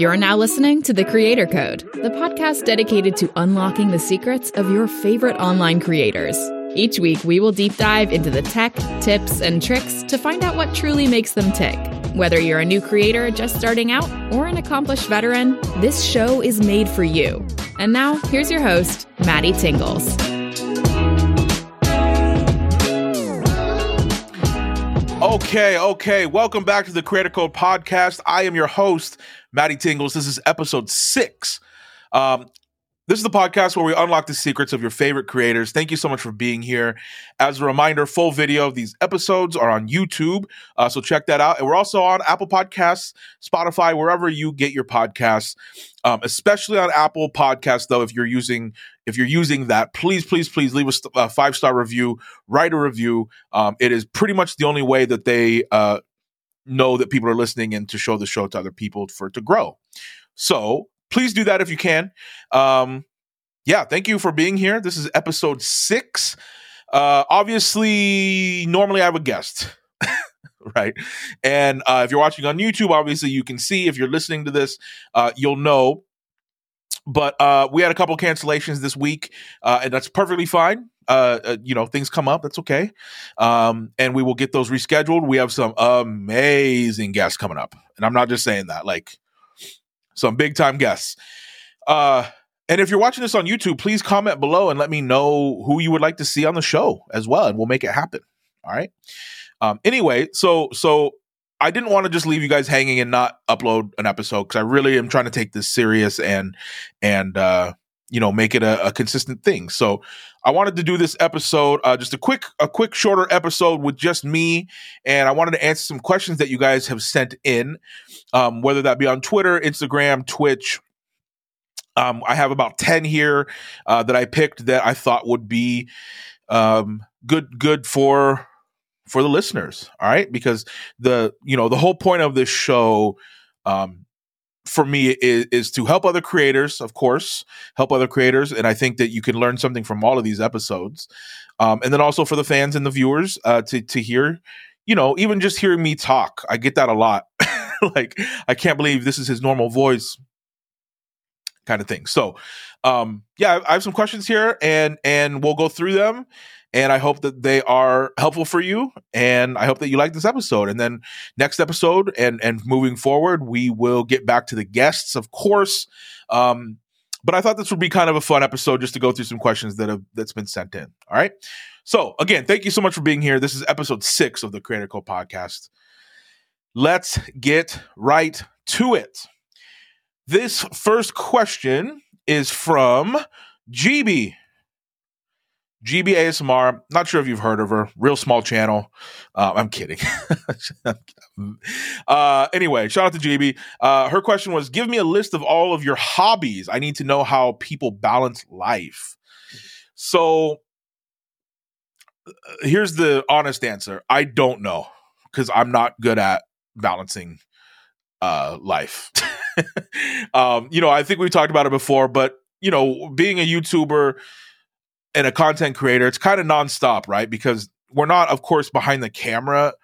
You're now listening to The Creator Code, the podcast dedicated to unlocking the secrets of your favorite online creators. Each week, we will deep dive into the tech, tips, and tricks to find out what truly makes them tick. Whether you're a new creator just starting out or an accomplished veteran, this show is made for you. And now, here's your host, Matty Tingles. Okay, okay. Welcome back to the Creator Code Podcast. I am your host, Matty Tingles. This is episode six. Um, this is the podcast where we unlock the secrets of your favorite creators. Thank you so much for being here. As a reminder, full video of these episodes are on YouTube, uh, so check that out. And we're also on Apple Podcasts, Spotify, wherever you get your podcasts. Um, especially on Apple Podcasts, though, if you're using if you're using that, please, please, please leave a a five star review, write a review. Um, it is pretty much the only way that they uh, know that people are listening and to show the show to other people for it to grow. So please do that if you can. Um, yeah, thank you for being here. This is episode six. Uh, obviously, normally I have a guest, right? And uh, if you're watching on YouTube, obviously you can see. If you're listening to this, uh, you'll know. But uh, we had a couple cancellations this week, uh, and that's perfectly fine. Uh, uh, you know, things come up. That's okay. Um, and we will get those rescheduled. We have some amazing guests coming up, and I'm not just saying that. Like some big time guests. Uh, and if you're watching this on YouTube, please comment below and let me know who you would like to see on the show as well, and we'll make it happen. All right. Um, anyway, so so I didn't want to just leave you guys hanging and not upload an episode because I really am trying to take this serious and and uh, you know make it a, a consistent thing. So I wanted to do this episode, uh, just a quick a quick shorter episode with just me, and I wanted to answer some questions that you guys have sent in, um, whether that be on Twitter, Instagram, Twitch. Um, I have about ten here uh, that I picked that I thought would be um, good good for for the listeners. All right, because the you know the whole point of this show um, for me is, is to help other creators, of course, help other creators, and I think that you can learn something from all of these episodes, um, and then also for the fans and the viewers uh, to to hear, you know, even just hearing me talk, I get that a lot. like I can't believe this is his normal voice, kind of thing. So, um, yeah, I have some questions here, and and we'll go through them and I hope that they are helpful for you. And I hope that you like this episode. And then next episode and and moving forward, we will get back to the guests, of course. Um, but I thought this would be kind of a fun episode just to go through some questions that have that's been sent in. All right. So again, thank you so much for being here. This is episode six of the Creator Code podcast. Let's get right to it. This first question is from GB. GB ASMR, not sure if you've heard of her, real small channel. Uh, I'm kidding. uh, anyway, shout out to GB. Uh, her question was Give me a list of all of your hobbies. I need to know how people balance life. So uh, here's the honest answer I don't know because I'm not good at balancing uh, life. um, you know, I think we talked about it before, but, you know, being a YouTuber, and a content creator, it's kind of nonstop, right? Because we're not, of course, behind the camera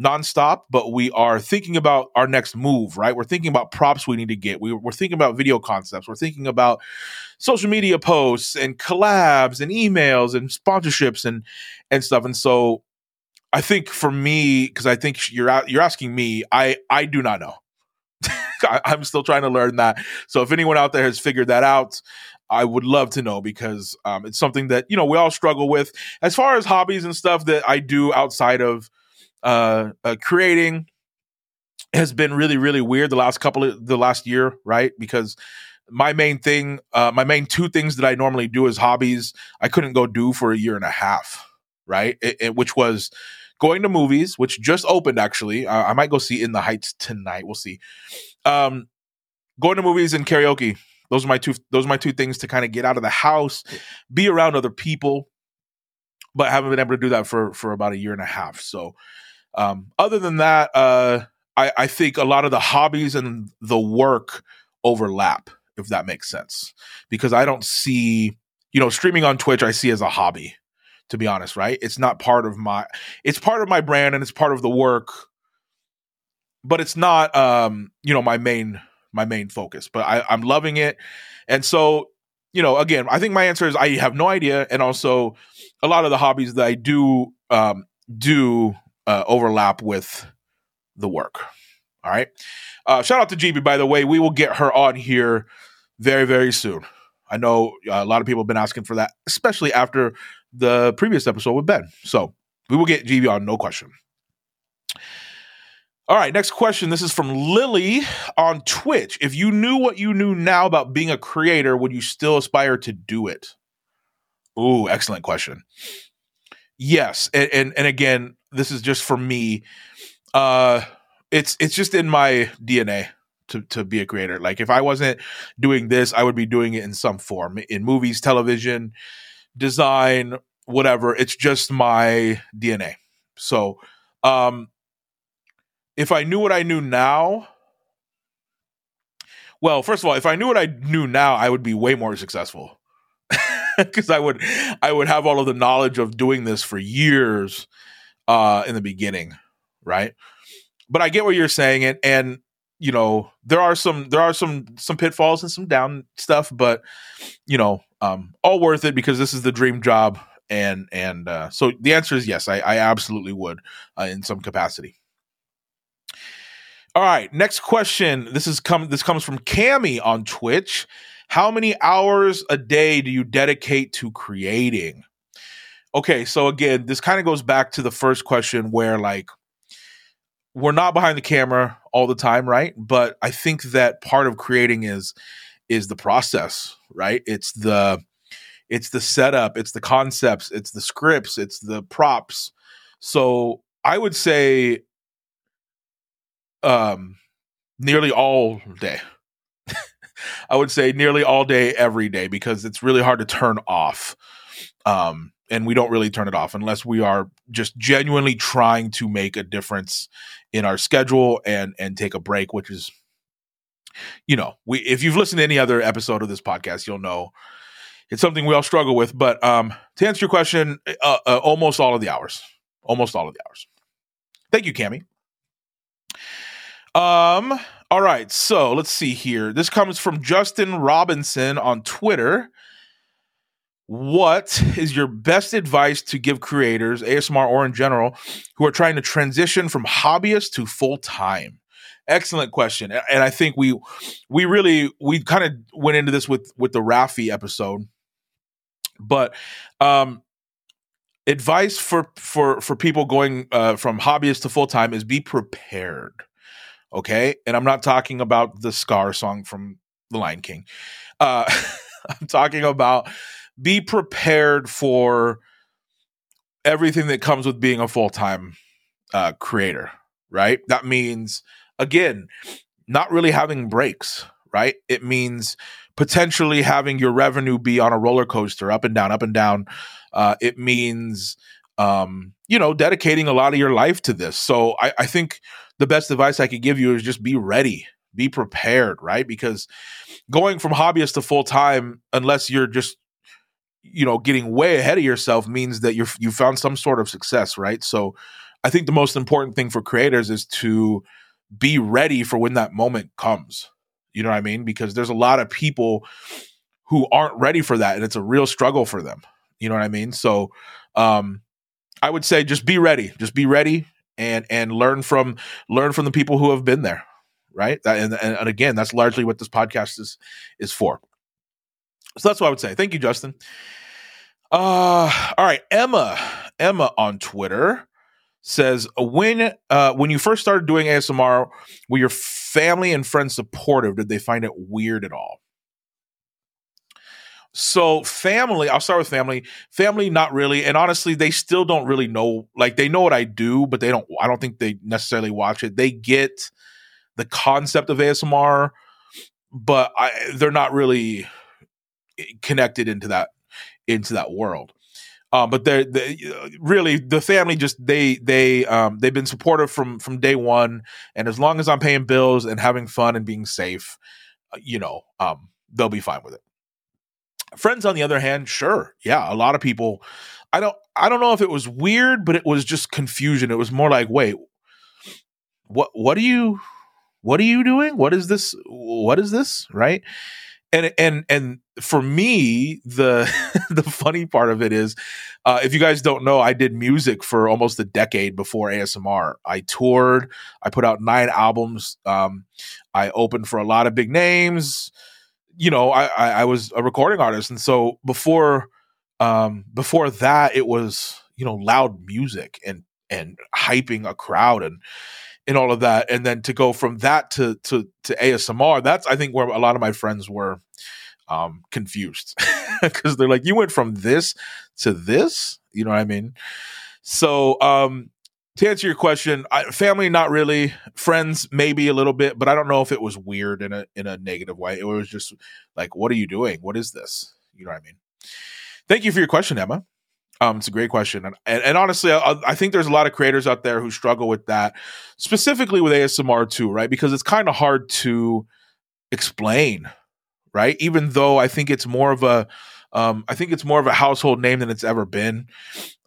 nonstop, but we are thinking about our next move, right? We're thinking about props we need to get. We, are thinking about video concepts. We're thinking about social media posts and collabs and emails and sponsorships and and stuff. And so, I think for me, because I think you're you're asking me, I I do not know. I, I'm still trying to learn that. So if anyone out there has figured that out, I would love to know because um, it's something that you know we all struggle with. As far as hobbies and stuff that I do outside of uh, uh, creating, has been really really weird the last couple of the last year, right? Because my main thing, uh, my main two things that I normally do as hobbies, I couldn't go do for a year and a half, right? It, it, which was going to movies, which just opened actually. I might go see In the Heights tonight. We'll see. Um, going to movies and karaoke those are my two those are my two things to kind of get out of the house, be around other people. But I haven't been able to do that for for about a year and a half. So um, other than that, uh, I, I think a lot of the hobbies and the work overlap, if that makes sense. Because I don't see, you know, streaming on Twitch, I see as a hobby, to be honest, right? It's not part of my it's part of my brand and it's part of the work, but it's not um, you know, my main my main focus. But I, I'm loving it, and so you know, again, I think my answer is I have no idea, and also a lot of the hobbies that I do um, do uh, overlap with the work. All right. Uh, shout out to GB, by the way. We will get her on here very, very soon. I know uh, a lot of people have been asking for that, especially after the previous episode with Ben. So we will get GB on, no question. All right, next question. This is from Lily on Twitch. If you knew what you knew now about being a creator, would you still aspire to do it? Ooh, excellent question. Yes, and and, and again, this is just for me. Uh, it's it's just in my DNA to to be a creator. Like if I wasn't doing this, I would be doing it in some form in movies, television, design, whatever. It's just my DNA. So, um if I knew what I knew now, well, first of all, if I knew what I knew now, I would be way more successful. Cuz I would I would have all of the knowledge of doing this for years uh in the beginning, right? But I get what you're saying and and you know, there are some there are some some pitfalls and some down stuff, but you know, um all worth it because this is the dream job and and uh so the answer is yes, I I absolutely would uh, in some capacity. All right, next question. This is come. This comes from Cami on Twitch. How many hours a day do you dedicate to creating? Okay, so again, this kind of goes back to the first question where like we're not behind the camera all the time, right? But I think that part of creating is is the process, right? It's the it's the setup, it's the concepts, it's the scripts, it's the props. So I would say um, nearly all day. I would say nearly all day, every day, because it's really hard to turn off. Um, and we don't really turn it off unless we are just genuinely trying to make a difference in our schedule and and take a break, which is, you know, we if you've listened to any other episode of this podcast, you'll know it's something we all struggle with. But um, to answer your question, uh, uh, almost all of the hours, almost all of the hours. Thank you, Cami. Um, all right, so let's see here. This comes from Justin Robinson on Twitter. What is your best advice to give creators, ASMR or in general, who are trying to transition from hobbyist to full time? Excellent question, and I think we we really we kind of went into this with with the Rafi episode, but um, advice for for for people going uh, from hobbyist to full time is be prepared Okay. And I'm not talking about the Scar song from The Lion King. Uh, I'm talking about be prepared for everything that comes with being a full time uh, creator, right? That means, again, not really having breaks, right? It means potentially having your revenue be on a roller coaster, up and down, up and down. Uh, it means, um, you know, dedicating a lot of your life to this. So I, I think the best advice I could give you is just be ready, be prepared, right? Because going from hobbyist to full time, unless you're just you know getting way ahead of yourself means that you're you found some sort of success right? So i think the most important thing for creators is to be ready for when that moment comes. You know what i mean? Because there's a lot of people who aren't ready for that and it's a real struggle for them. You know what i mean? So um i would say just be ready. Just be ready and and learn from learn from the people who have been there right? And, and, and again that's largely what this podcast is is for. So that's what i would say. Thank you justin. Uh all right. Emma emma on twitter says when uh when you first started doing asmr were your family and friends supportive? Did they find it weird at all so family, I'll start with family. Family, not really, and honestly, they still don't really know. Like they know what I do, but they don't. I don't think they necessarily watch it. They get the concept of ASMR, but I, they're not really eh, connected into that into that world. Um, but they're, they really the family just they they um, they've been supportive from from day one, and as long as I'm paying bills and having fun and being safe, uh, you know, um, they'll be fine with it. Friends, on the other hand, sure, yeah, a lot of people. I don't, I don't know if it was weird, but it was just confusion. It was more like, wait, what, what do you, what are you doing? What is this? What is this? Right? And and and for me, the the funny part of it is, uh, if you guys don't know, I did music for almost a decade before ASMR. I toured. I put out nine albums. Um, I opened for a lot of big names. You know, I, I, I was a recording artist, and so before um, before that, it was you know loud music and and hyping a crowd and and all of that. And then to go from that to to to ASMR that's I think where a lot of my friends were um confused because they're like you went from this to this? You know what I mean? So um to answer your question I, family not really friends maybe a little bit but I don't know if it was weird in a in a negative way it was just like what are you doing what is this you know what I mean thank you for your question Emma um, it's a great question, and and, and honestly, I, I, think there's a lot of creators out there who struggle with that, specifically with ASMR too, right? Because it's kind of hard to explain, right? Even though I think it's more of a, um, I think it's more of a household name than it's ever been.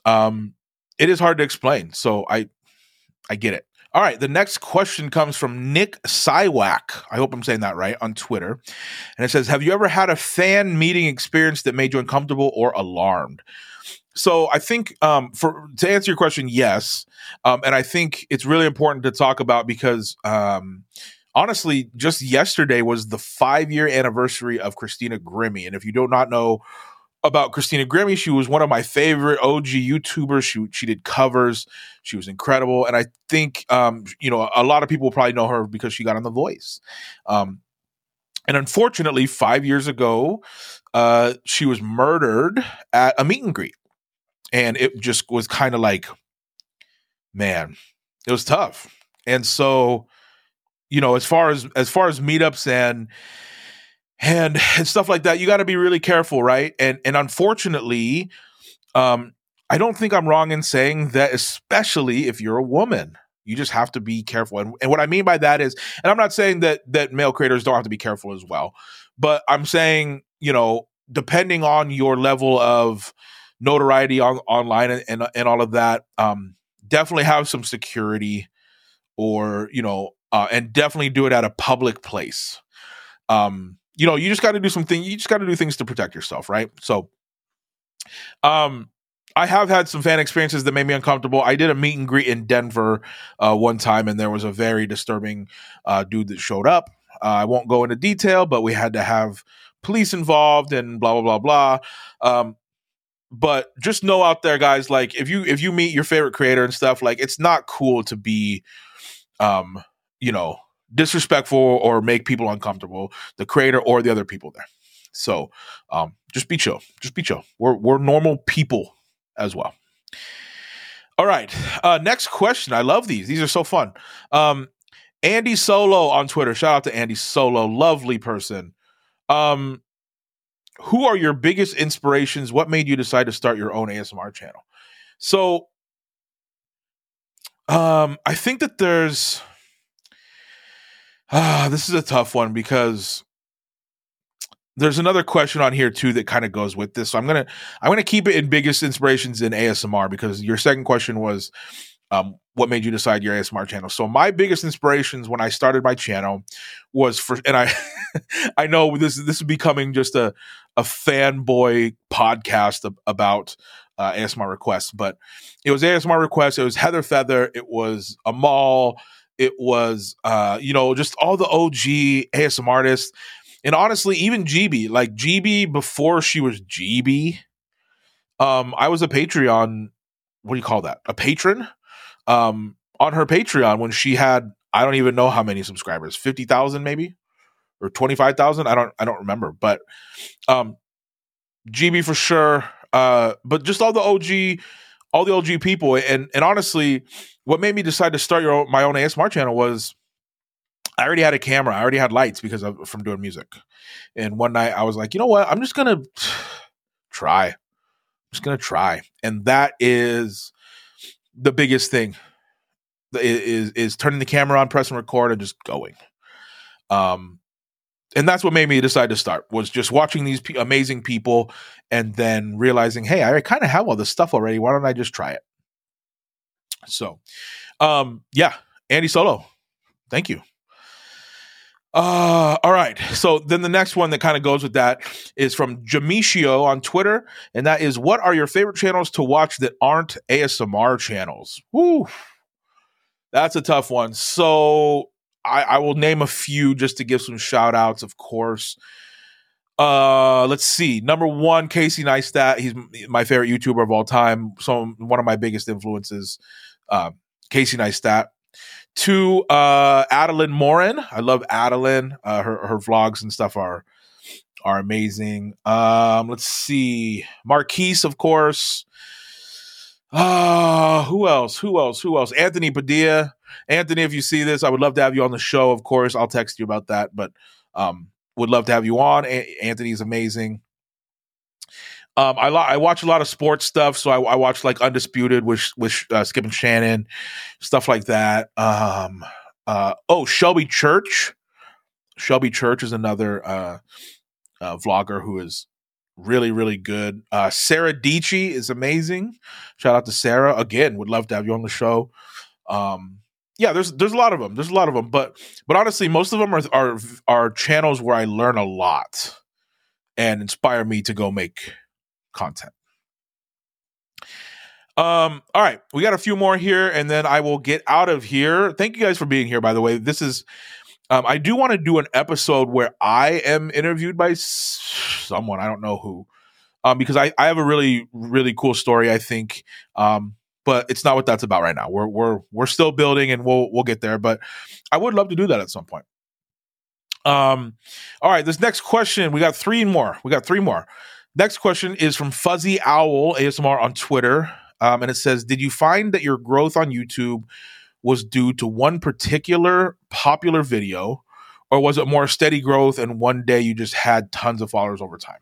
Um, it is hard to explain, so I, I get it. All right, the next question comes from Nick Siwak. I hope I'm saying that right on Twitter. And it says, Have you ever had a fan meeting experience that made you uncomfortable or alarmed? So I think um, for to answer your question, yes, um, and I think it's really important to talk about because um, honestly, just yesterday was the five year anniversary of Christina Grimmie, and if you do not know about Christina Grimmie, she was one of my favorite OG YouTubers. She she did covers, she was incredible, and I think um, you know a lot of people probably know her because she got on The Voice. Um, and unfortunately, five years ago, uh, she was murdered at a meet and greet. And it just was kind of like man it was tough. And so you know as far as as far as meetups and and, and stuff like that you got to be really careful right and and unfortunately um i don't think i'm wrong in saying that especially if you're a woman you just have to be careful and, and what i mean by that is and i'm not saying that that male creators don't have to be careful as well but i'm saying you know depending on your level of notoriety on online and, and, and all of that. Um, definitely have some security, or you know, uh, and definitely do it at a public place. Um, you know, you just got to do something. You just got to do things to protect yourself, right? So, um, I have had some fan experiences that made me uncomfortable. I did a meet and greet in Denver uh, one time, and there was a very disturbing uh, dude that showed up. Uh, I won't go into detail, but we had to have police involved and blah blah blah blah. Um, but just know out there guys like if you if you meet your favorite creator and stuff like it's not cool to be um you know disrespectful or make people uncomfortable the creator or the other people there. So um just be chill just be chill. We're we're normal people as well. All right uh next question. I love these. These are so fun. Um andy solo on twitter. Shout out to andy solo. Lovely person. Um who are your biggest inspirations? What made you decide to start your own ASMR channel? So, um, I think that there's, ah, this is a tough one because there's another question on here too that kind of goes with this. So I'm gonna I'm gonna keep it in biggest inspirations in ASMR because your second question was um, what made you decide your ASMR channel? So my biggest inspirations when I started my channel was for, and I, I know this this is becoming just a a fanboy podcast about uh, ASMR requests, but it was ASMR requests. It was Heather Feather. It was Amal. It was uh, you know just all the OG ASMR artists, and honestly, even GB. Like GB before she was GB. Um, I was a Patreon. What do you call that? A patron um, on her Patreon when she had I don't even know how many subscribers, fifty thousand maybe, or twenty five thousand. I don't I don't remember, but um, GB for sure. Uh, but just all the OG, all the OG people, and and honestly, what made me decide to start your my own ASMR channel was I already had a camera, I already had lights because of from doing music, and one night I was like, you know what, I'm just gonna try, I'm just gonna try, and that is the biggest thing is is turning the camera on, pressing record, and just going. Um, and that's what made me decide to start was just watching these p- amazing people, and then realizing, hey, I kind of have all this stuff already. Why don't I just try it? So, um, yeah, Andy Solo, thank you. Uh, all right. So then the next one that kind of goes with that is from Jamisio on Twitter, and that is, "What are your favorite channels to watch that aren't ASMR channels?" Woo, that's a tough one. So I, I will name a few just to give some shout outs, of course. Uh, let's see. Number one, Casey Neistat. He's my favorite YouTuber of all time. So one of my biggest influences. Uh, Casey Neistat. Two, uh, Adelaine Morin. I love Adelaine. Uh, her her vlogs and stuff are are amazing. Um, let's see. Marques, of course. Uh, who else? Who else? Who else? Anthony Padilla. Anthony, if you see this, I would love to have you on the show. Of course, I'll text you about that. But um, would love to have you on. A- Anthony's amazing. Um, I, lo- I watch a lot of sports stuff, so I, I watch like Undisputed with with uh, Skip and Shannon, stuff like that. Um, uh, oh, Shelby Church. Shelby Church is another uh, uh, vlogger who is really really good. Uh, Sarah Dietschy is amazing. Shout out to Sarah again. Would love to have you on the show. Um, yeah, there's there's a lot of them. There's a lot of them, but but honestly, most of them are are are channels where I learn a lot and inspire me to go make content. Um, all right, we got a few more here, and then I will get out of here. Thank you guys for being here. By the way, this is um, I do want to do an episode where I am interviewed by someone I don't know who, um, because I I have a really really cool story. I think um but it's not what that's about right now. We're we're we're still building and we'll we'll get there, but I would love to do that at some point. Um all right, this next question, we got three more. We got three more. Next question is from Fuzzy Owl ASMR on Twitter. Um, and it says, Did you find that your growth on YouTube was due to one particular popular video, or was it more steady growth and one day you just had tons of followers over time?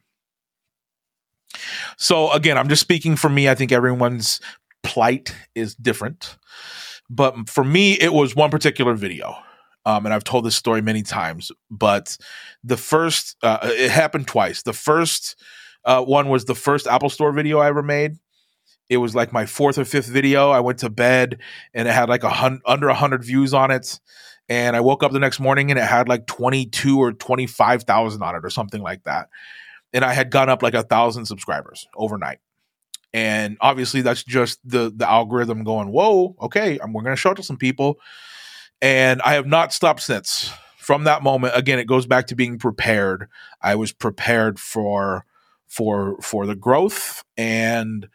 So again, I'm just speaking for me. I think everyone's plight is different. But for me, it was one particular video. Um, and I've told this story many times, but the first, uh, it happened twice. The first uh, one was the first Apple Store video I ever made. It was like my fourth or fifth video. I went to bed and it had like a hun- under a hundred views on it. And I woke up the next morning and it had like 22 or 25,000 on it or something like that. And I had gone up like a thousand subscribers overnight and obviously that's just the the algorithm going whoa okay we're going to show it to some people. And i have not stopped since. From that moment again it goes back to being prepared. I was prepared for for for the growth and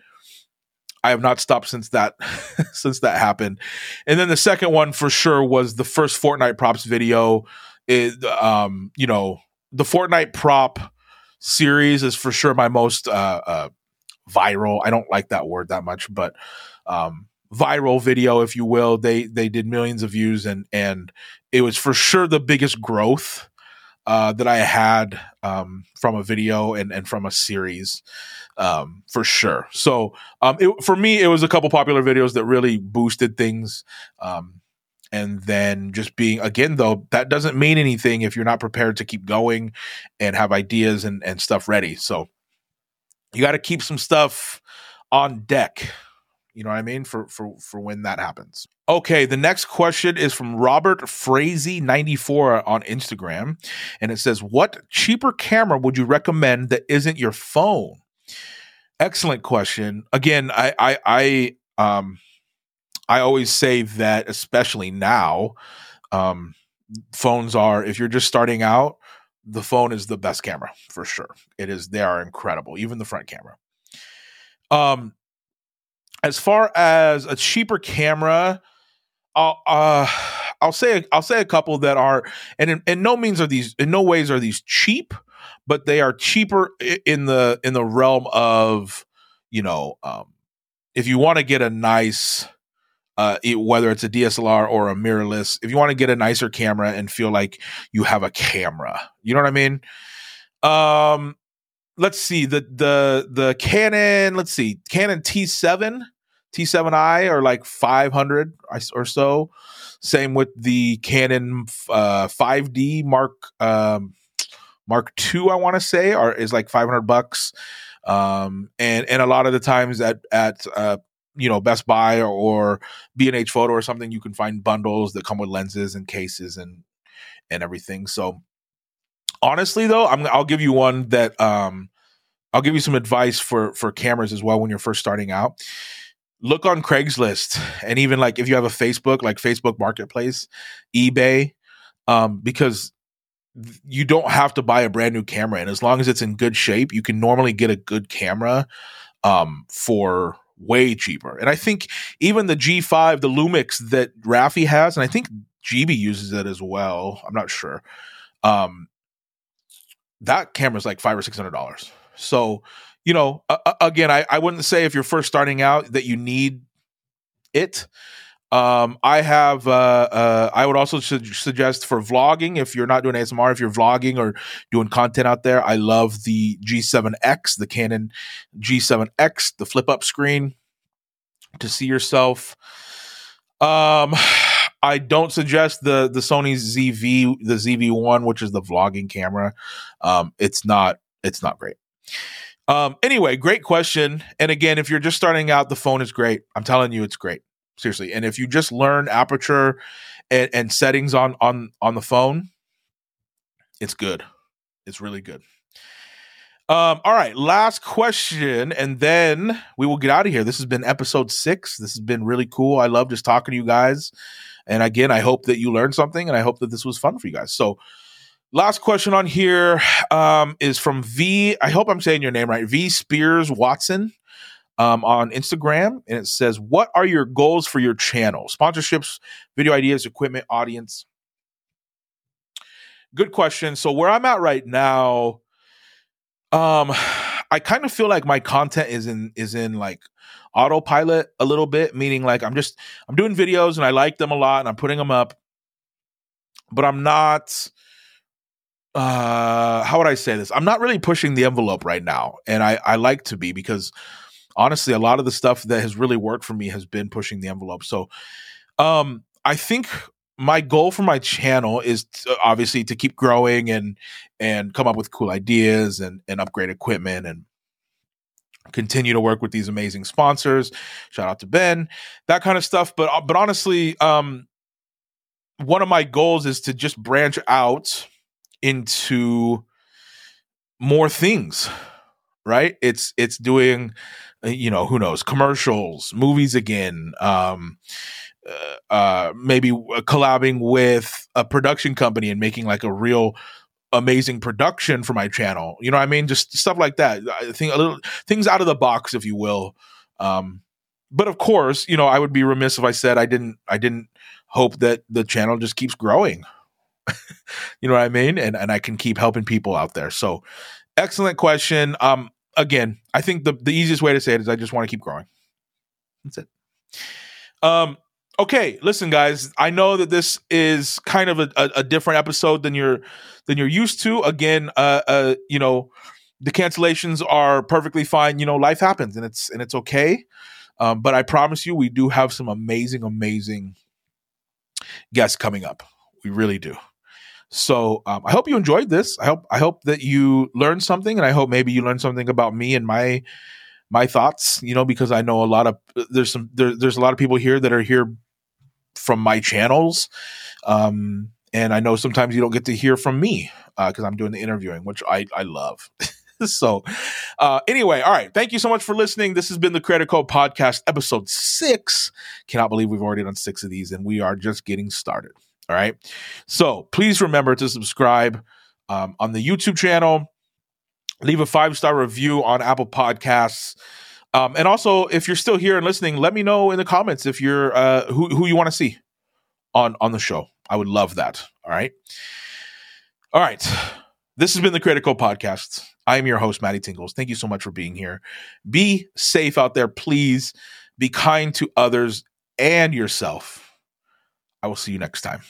i have not stopped since that since that happened. And then the second one for sure was the first fortnite props video. It um you know the fortnite prop series is for sure my most uh, uh viral. I don't like that word that much, but um, viral video, if you will. They they did millions of views, and and it was for sure the biggest growth uh, that I had um, from a video and and from a series, um, for sure. So um, it, for me, it was a couple popular videos that really boosted things. Um, and then just being again though that doesn't mean anything if you're not prepared to keep going and have ideas and, and stuff ready so you got to keep some stuff on deck. You know what I mean? For for for when that happens. Okay, the next question is from Robert Frazee 94 on Instagram. And it says, What cheaper camera would you recommend that isn't your phone? Excellent question. Again, I I I um I always say that, especially now, um, phones are if you're just starting out, the phone is the best camera for sure. It is they are incredible, even the front camera. Um as far as a cheaper camera, I'll uh I'll say I'll say a couple that are and in, in no means are these in no ways are these cheap, but they are cheaper in the in the realm of you know um if you want to get a nice uh, it, whether it's a DSLR or a mirrorless, if you want to get a nicer camera and feel like you have a camera, you know what I mean? Um, let's see the the the Canon. Let's see Canon T7, T7i are like 500 or so. Same with the Canon uh, 5D Mark um, Mark II. I want to say are is like 500 bucks. Um, and and a lot of the times at at uh, you know Best Buy or, or B&H Photo or something, you can find bundles that come with lenses and cases and and everything. So honestly though, I'm I'll give you one that um I'll give you some advice for for cameras as well when you're first starting out. Look on Craigslist and even like if you have a Facebook, like Facebook Marketplace, eBay, um, because you don't have to buy a brand new camera, and as long as it's in good shape, you can normally get a good camera um, for way cheaper. And I think even the G5, the Lumix that Rafi has, and I think GB uses it as well. I'm not sure. Um, that camera's like five or six hundred dollars. So, you know, uh, again, I, I wouldn't say if you're first starting out that you need it. Um, I have. Uh, uh, I would also su- suggest for vlogging if you're not doing ASMR, if you're vlogging or doing content out there. I love the G7X, the Canon G7X, the flip up screen to see yourself. Um, I don't suggest the the Sony ZV the ZV1, which is the vlogging camera. Um, it's not it's not great. Um, anyway, great question. And again, if you're just starting out, the phone is great. I'm telling you, it's great. Seriously. And if you just learn aperture and, and settings on on on the phone, it's good. It's really good. Um, all right, last question, and then we will get out of here. This has been episode six. This has been really cool. I love just talking to you guys. And again, I hope that you learned something and I hope that this was fun for you guys. So, last question on here um, is from V. I hope I'm saying your name right. V Spears Watson um, on Instagram. And it says, What are your goals for your channel? Sponsorships, video ideas, equipment, audience. Good question. So, where I'm at right now, um, I kind of feel like my content is in is in like autopilot a little bit, meaning like I'm just I'm doing videos and I like them a lot and I'm putting them up, but I'm not uh how would I say this? I'm not really pushing the envelope right now. And I I like to be because honestly a lot of the stuff that has really worked for me has been pushing the envelope. So um I think my goal for my channel is to, obviously to keep growing and and come up with cool ideas and and upgrade equipment and continue to work with these amazing sponsors. Shout out to ben that kind of stuff. But uh, but honestly um one of my goals is to just branch out into more things right? It's it's doing uh, you know who knows commercials movies again um uh, uh maybe collabing with a production company and making like a real amazing production for my channel. You know what I mean? Just stuff like that. I think a little things out of the box, if you will. Um, but of course, you know, I would be remiss if I said I didn't I didn't hope that the channel just keeps growing. you know what I mean? And and I can keep helping people out there. So excellent question. Um again, I think the the easiest way to say it is I just want to keep growing. That's it. Um okay listen guys i know that this is kind of a, a, a, different episode than you're than you're used to. Again uh, uh you know the cancellations are perfectly fine. You know life happens and it's and it's okay. Um, but i promise you we do have some amazing amazing guests coming up. We really do so um, i hope you enjoyed this i hope i hope that you learned something and i hope maybe you learned something about me and my my thoughts, you know, because I know a lot of there's some there, there's a lot of people here that are here from my channels, um, and I know sometimes you don't get to hear from me because uh, I'm doing the interviewing, which I I love. so, uh, anyway, all right. Thank you so much for listening. This has been the Creator Code Podcast, episode six. Cannot believe we've already done six of these, and we are just getting started. All right. So please remember to subscribe um, on the YouTube channel leave a five star review on Apple Podcasts. Um, and also, if you're still here and listening, let me know in the comments if you're uh, who who you want to see on on the show. I would love that. All right, all right. This has been the Creator Code Podcast. I am your host, Matty Tingles. Thank you so much for being here. Be safe out there, please. Be kind to others and yourself. I will see you next time.